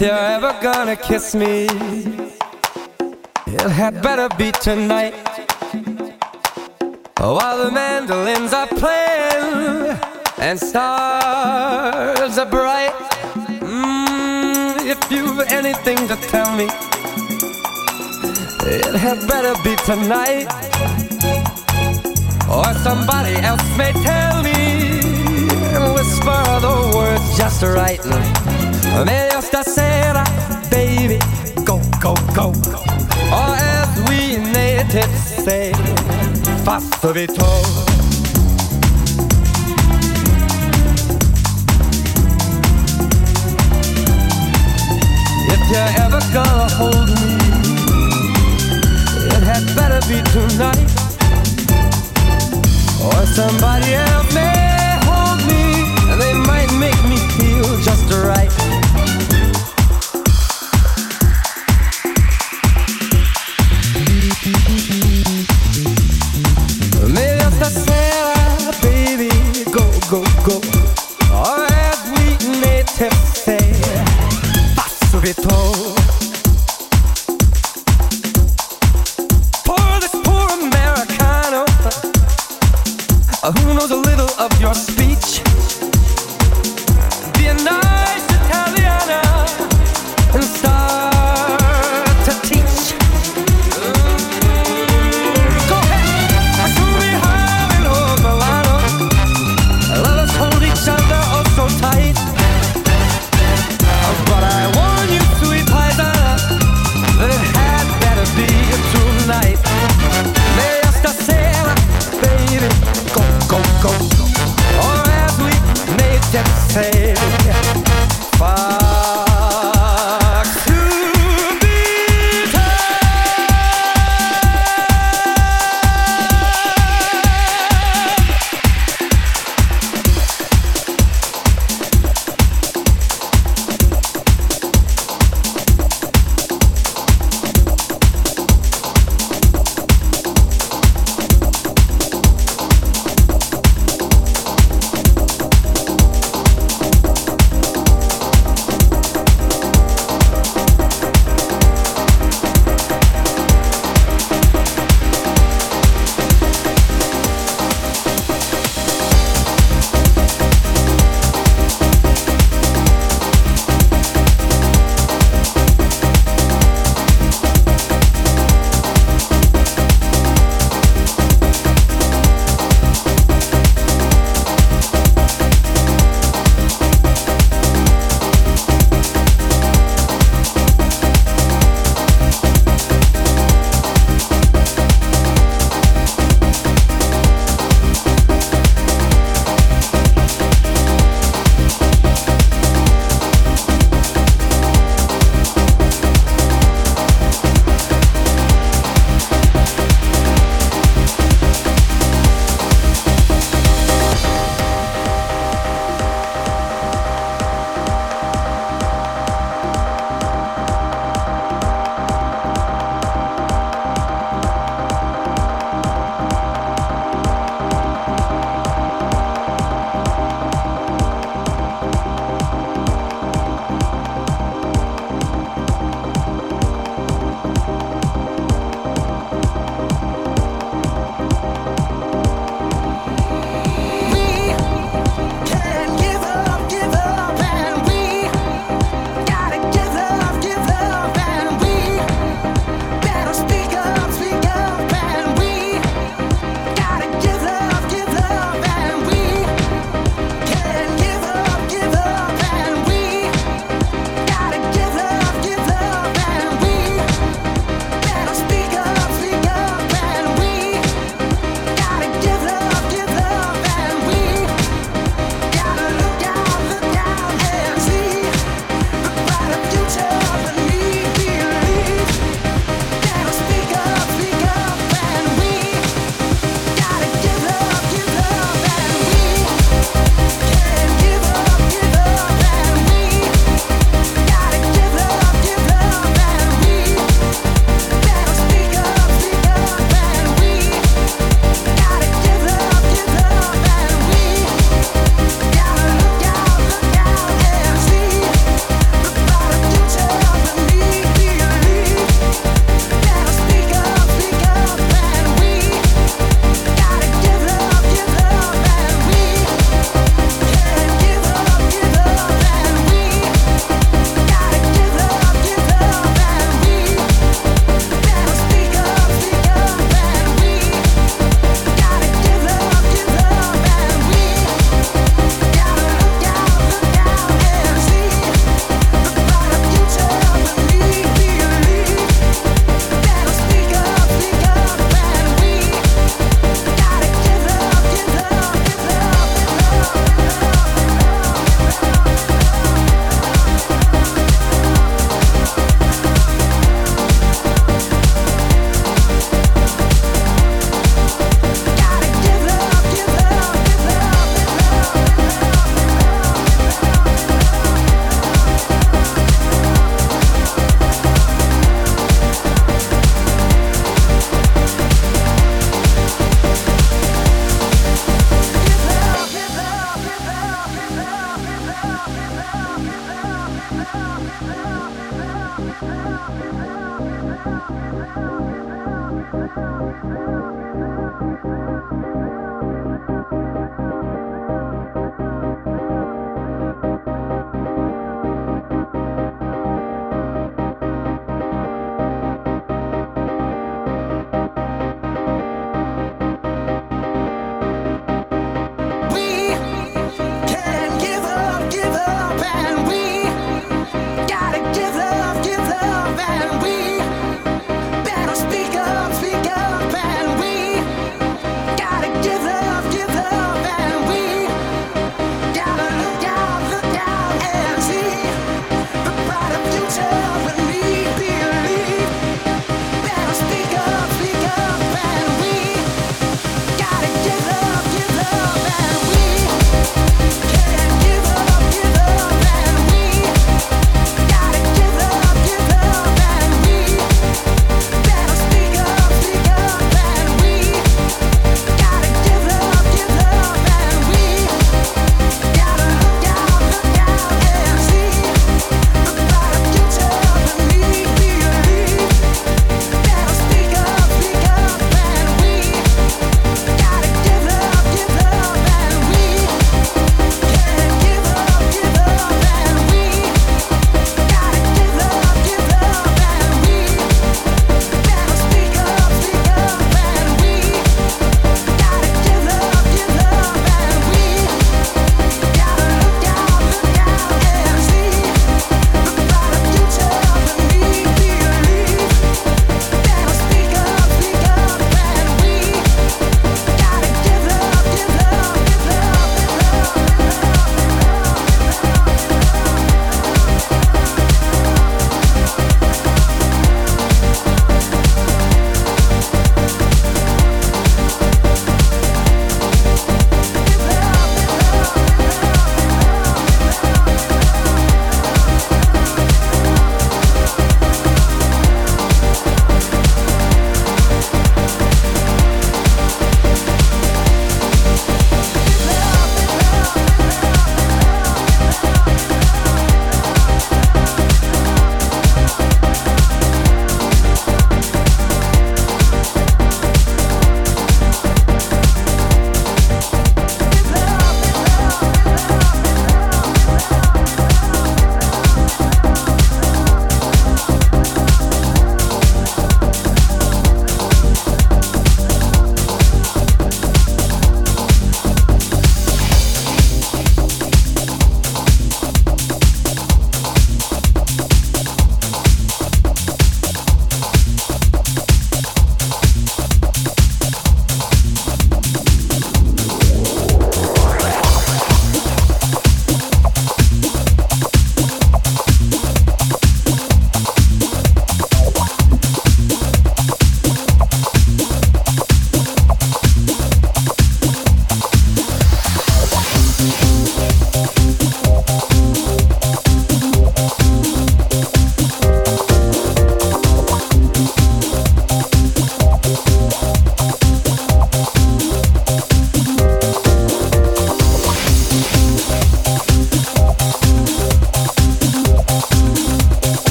You're ever gonna kiss me, it had better be tonight. While the mandolins are playing and stars are bright. Mm, if you've anything to tell me, it had better be tonight. Or somebody else may tell me and whisper the words just right. Meglio stasera, baby, go, go, go. Or as we natives say, fast vito. you're ever gonna hold me, it had better be tonight. Or somebody else may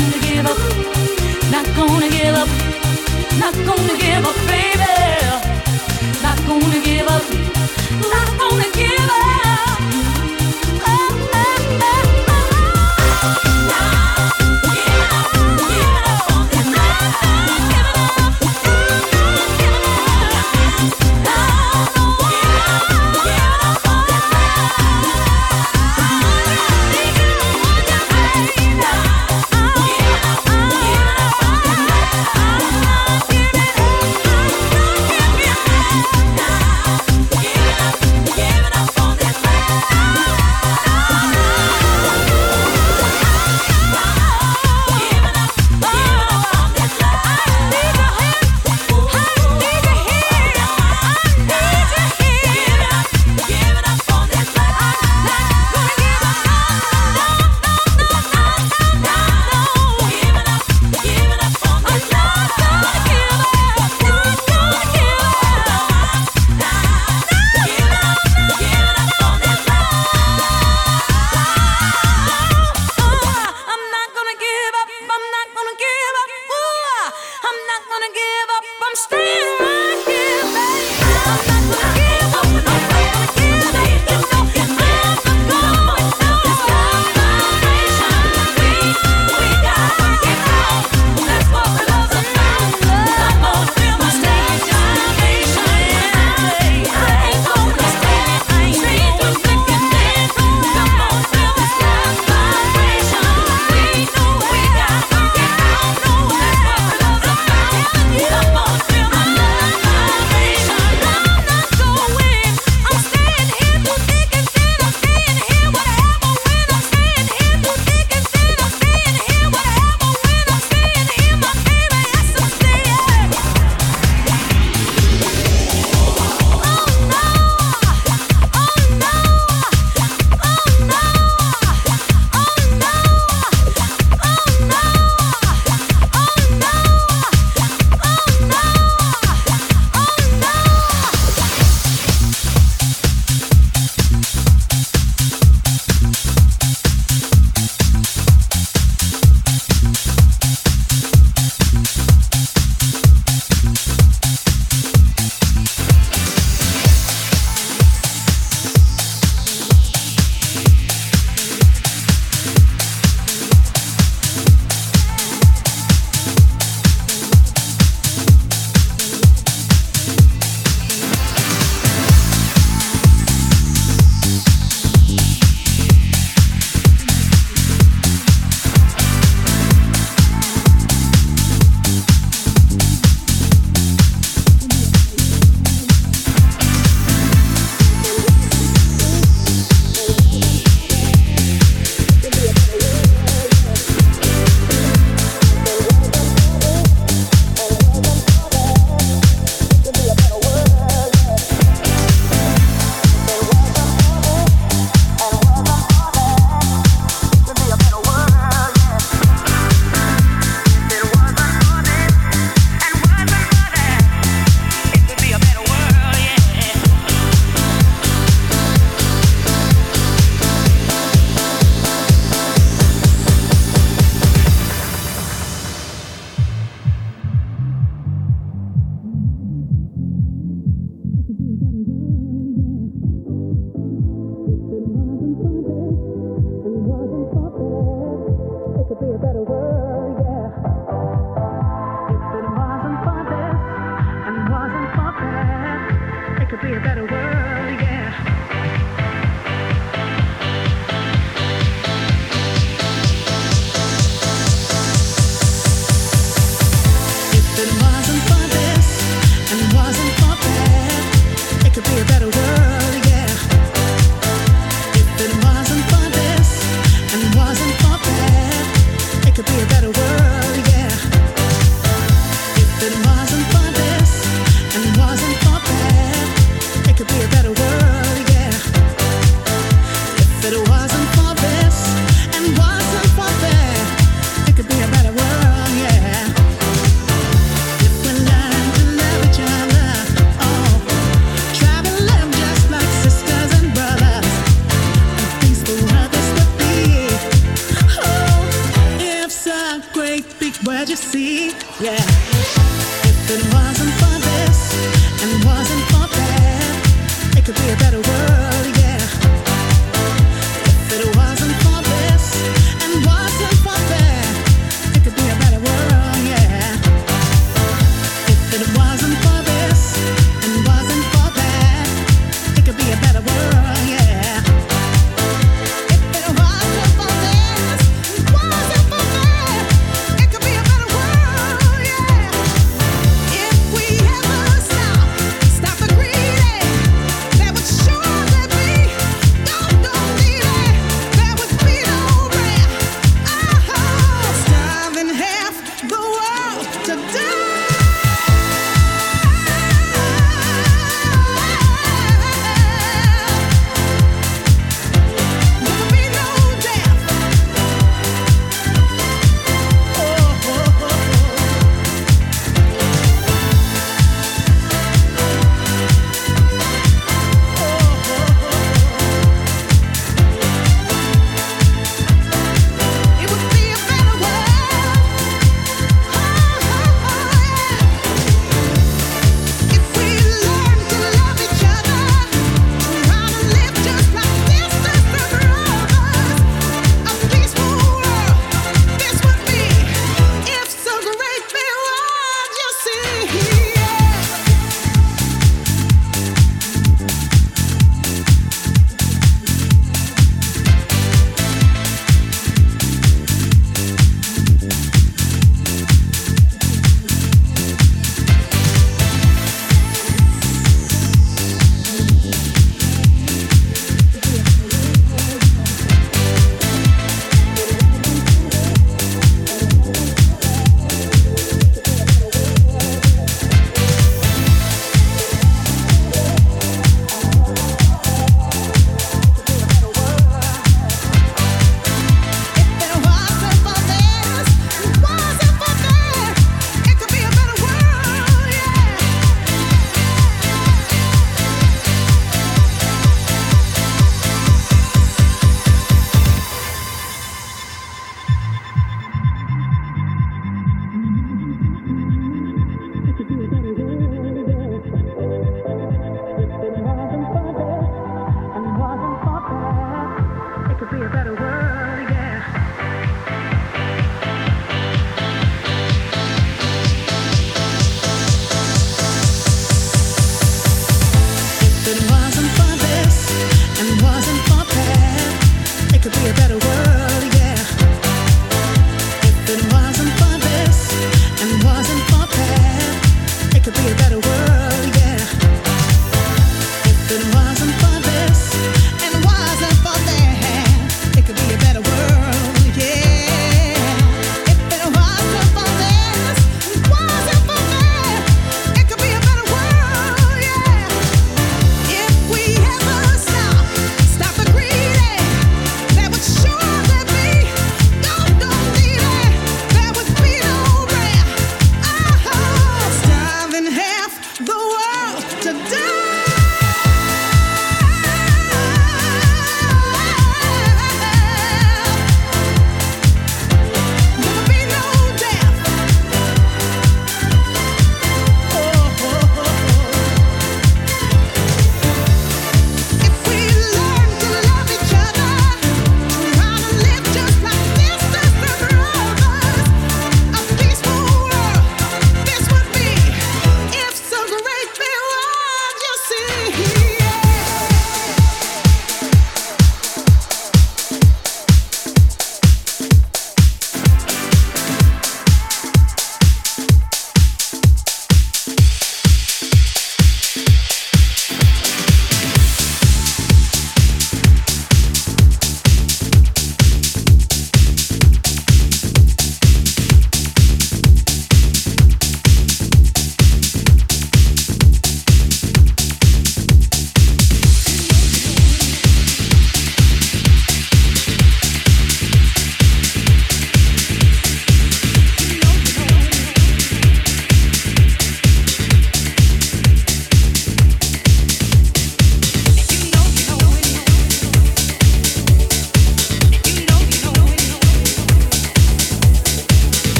gonna give up, not gonna give up, not gonna give up, baby. Not gonna give up, not gonna give up.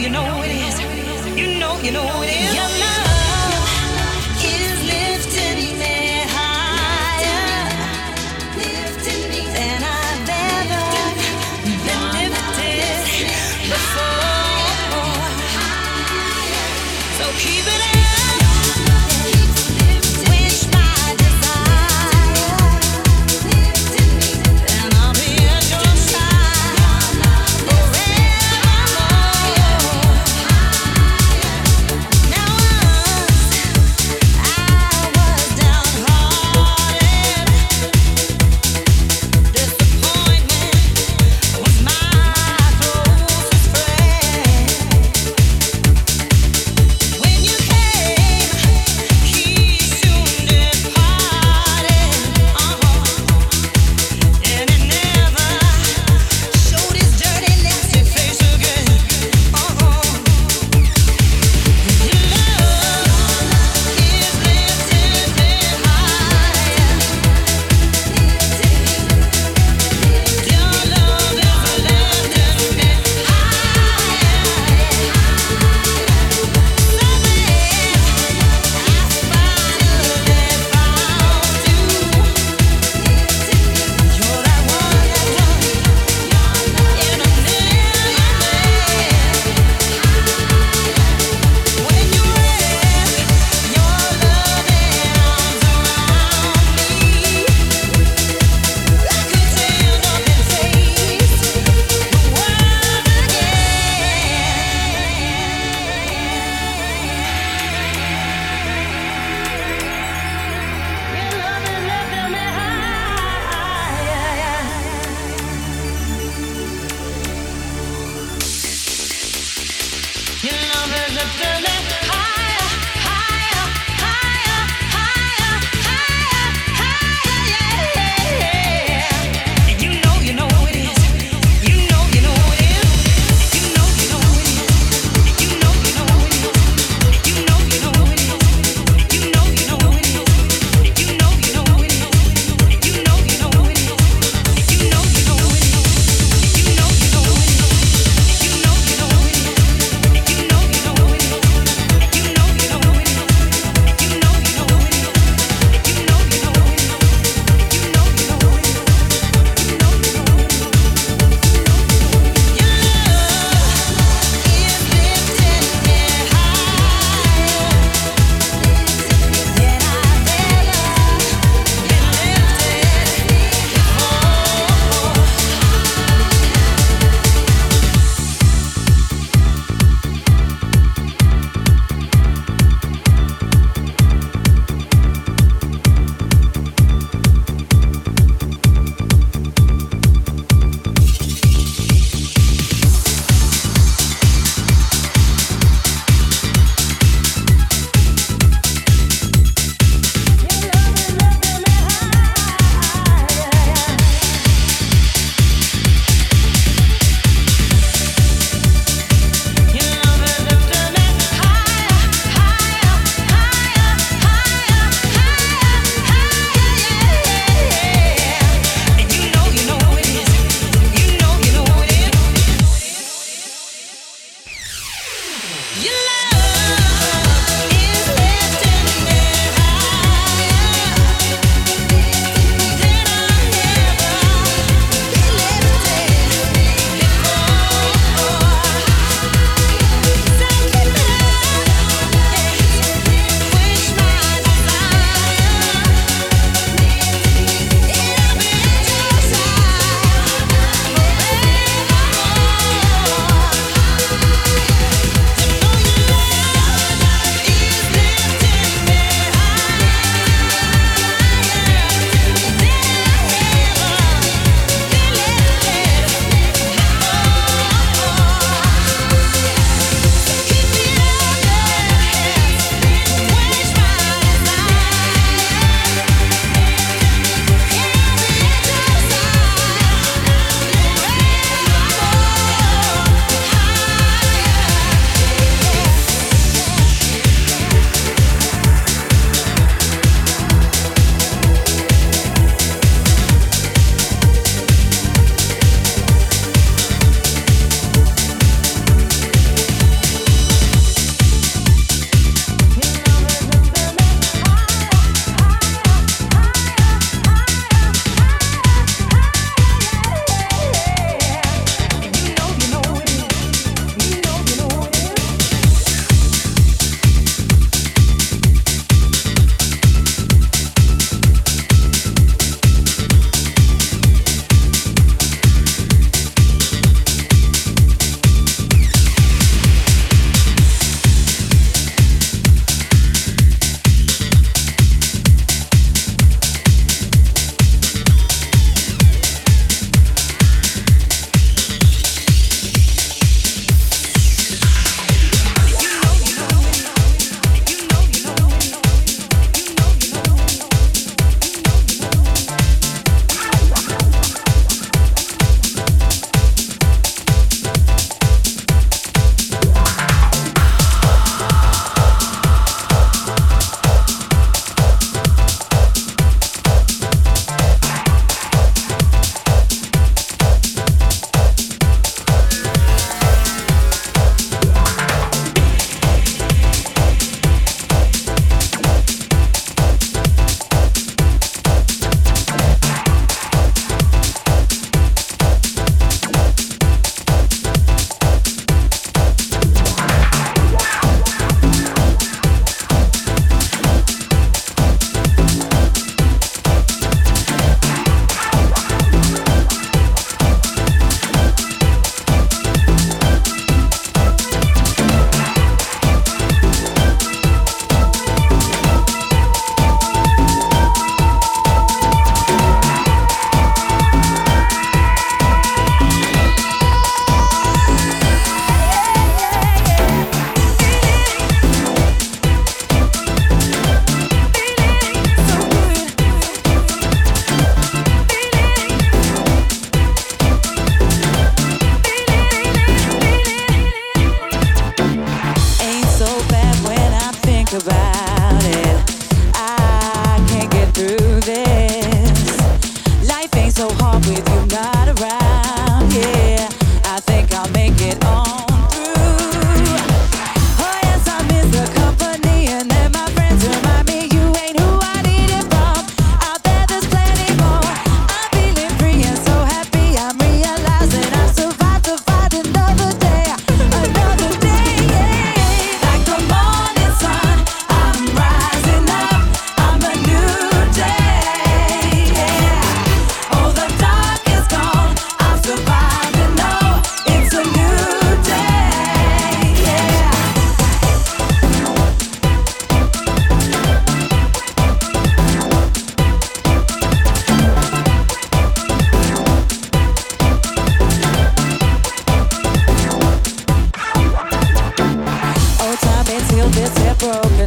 you know it is. You know, you know it is.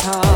heart.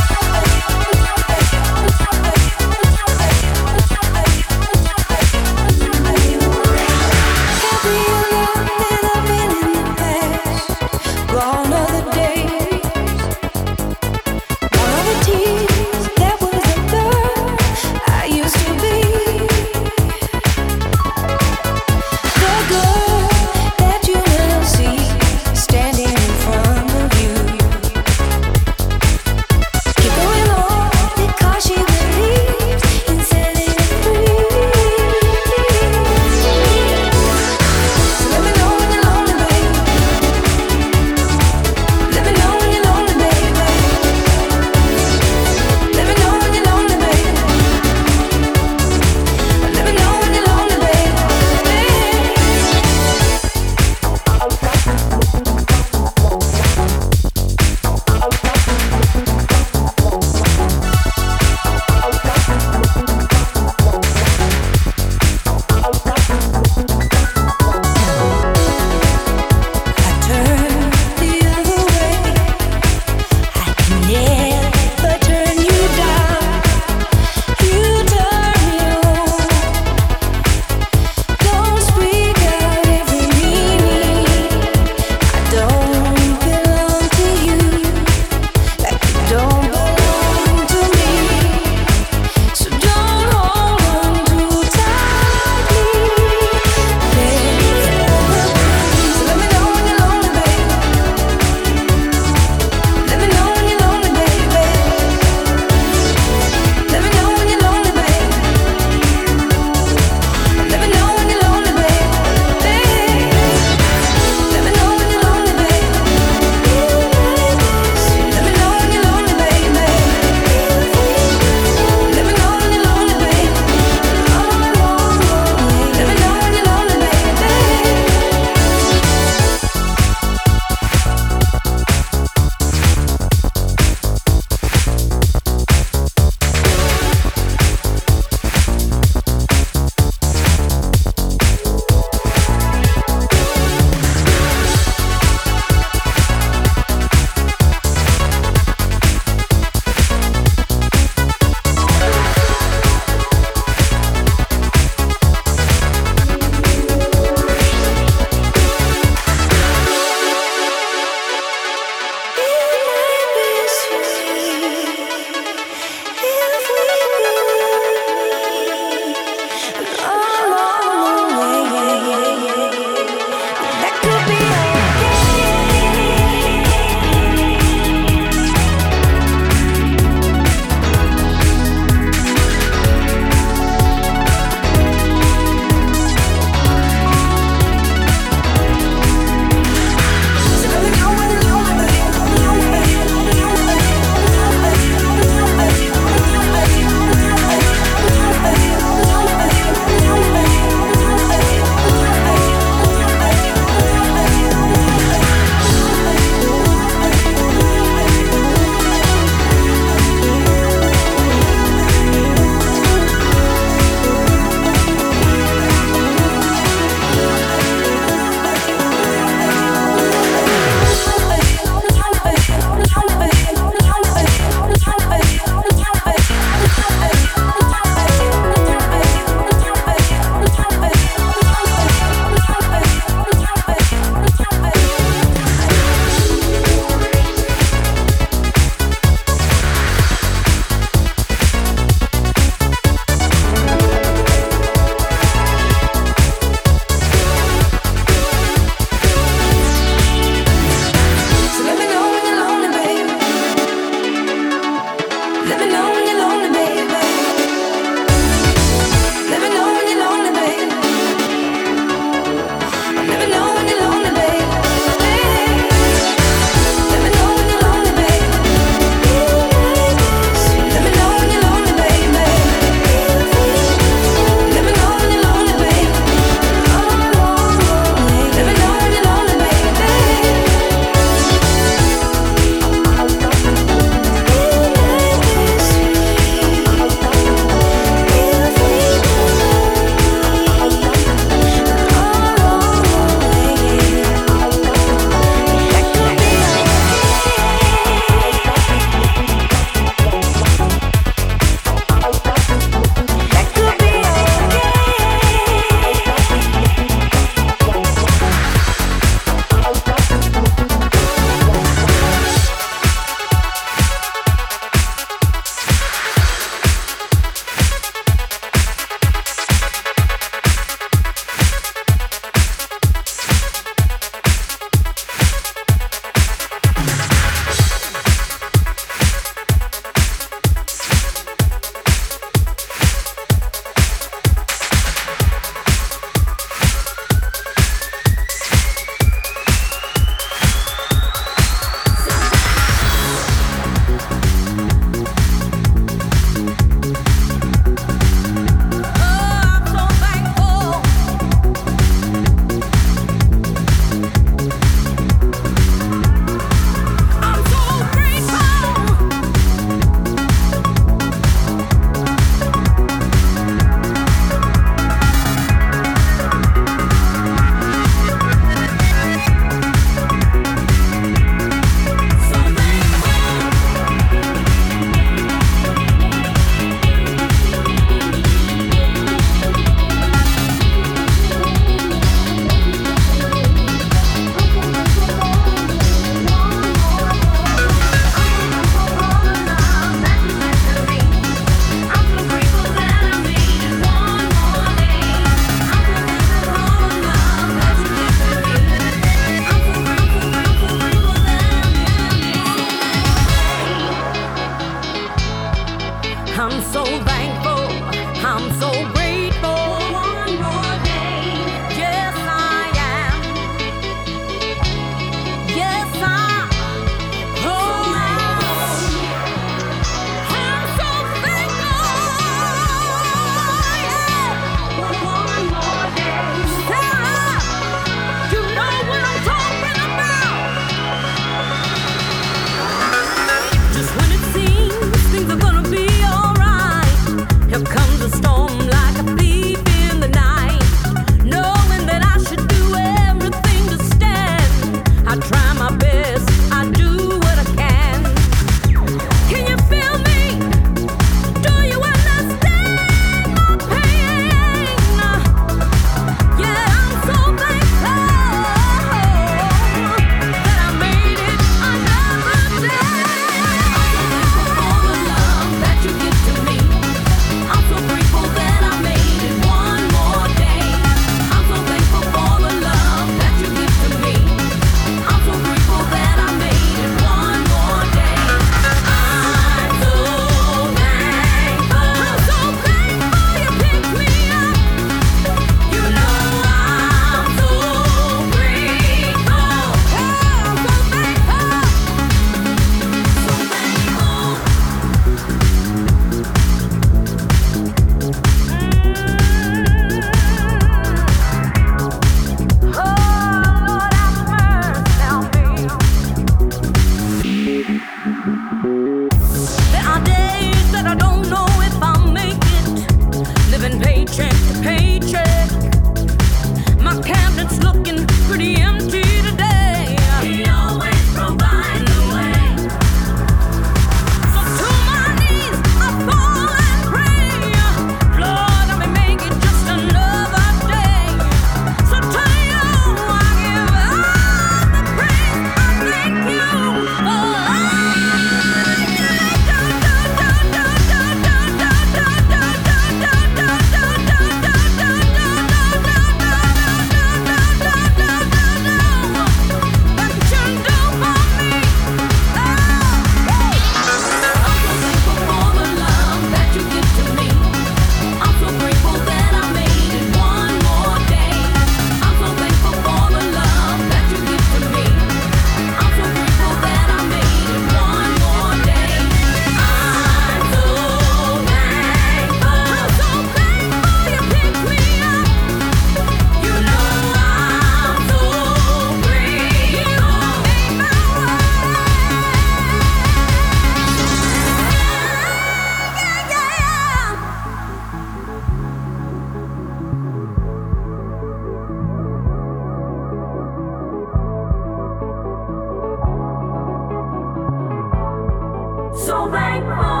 Oh.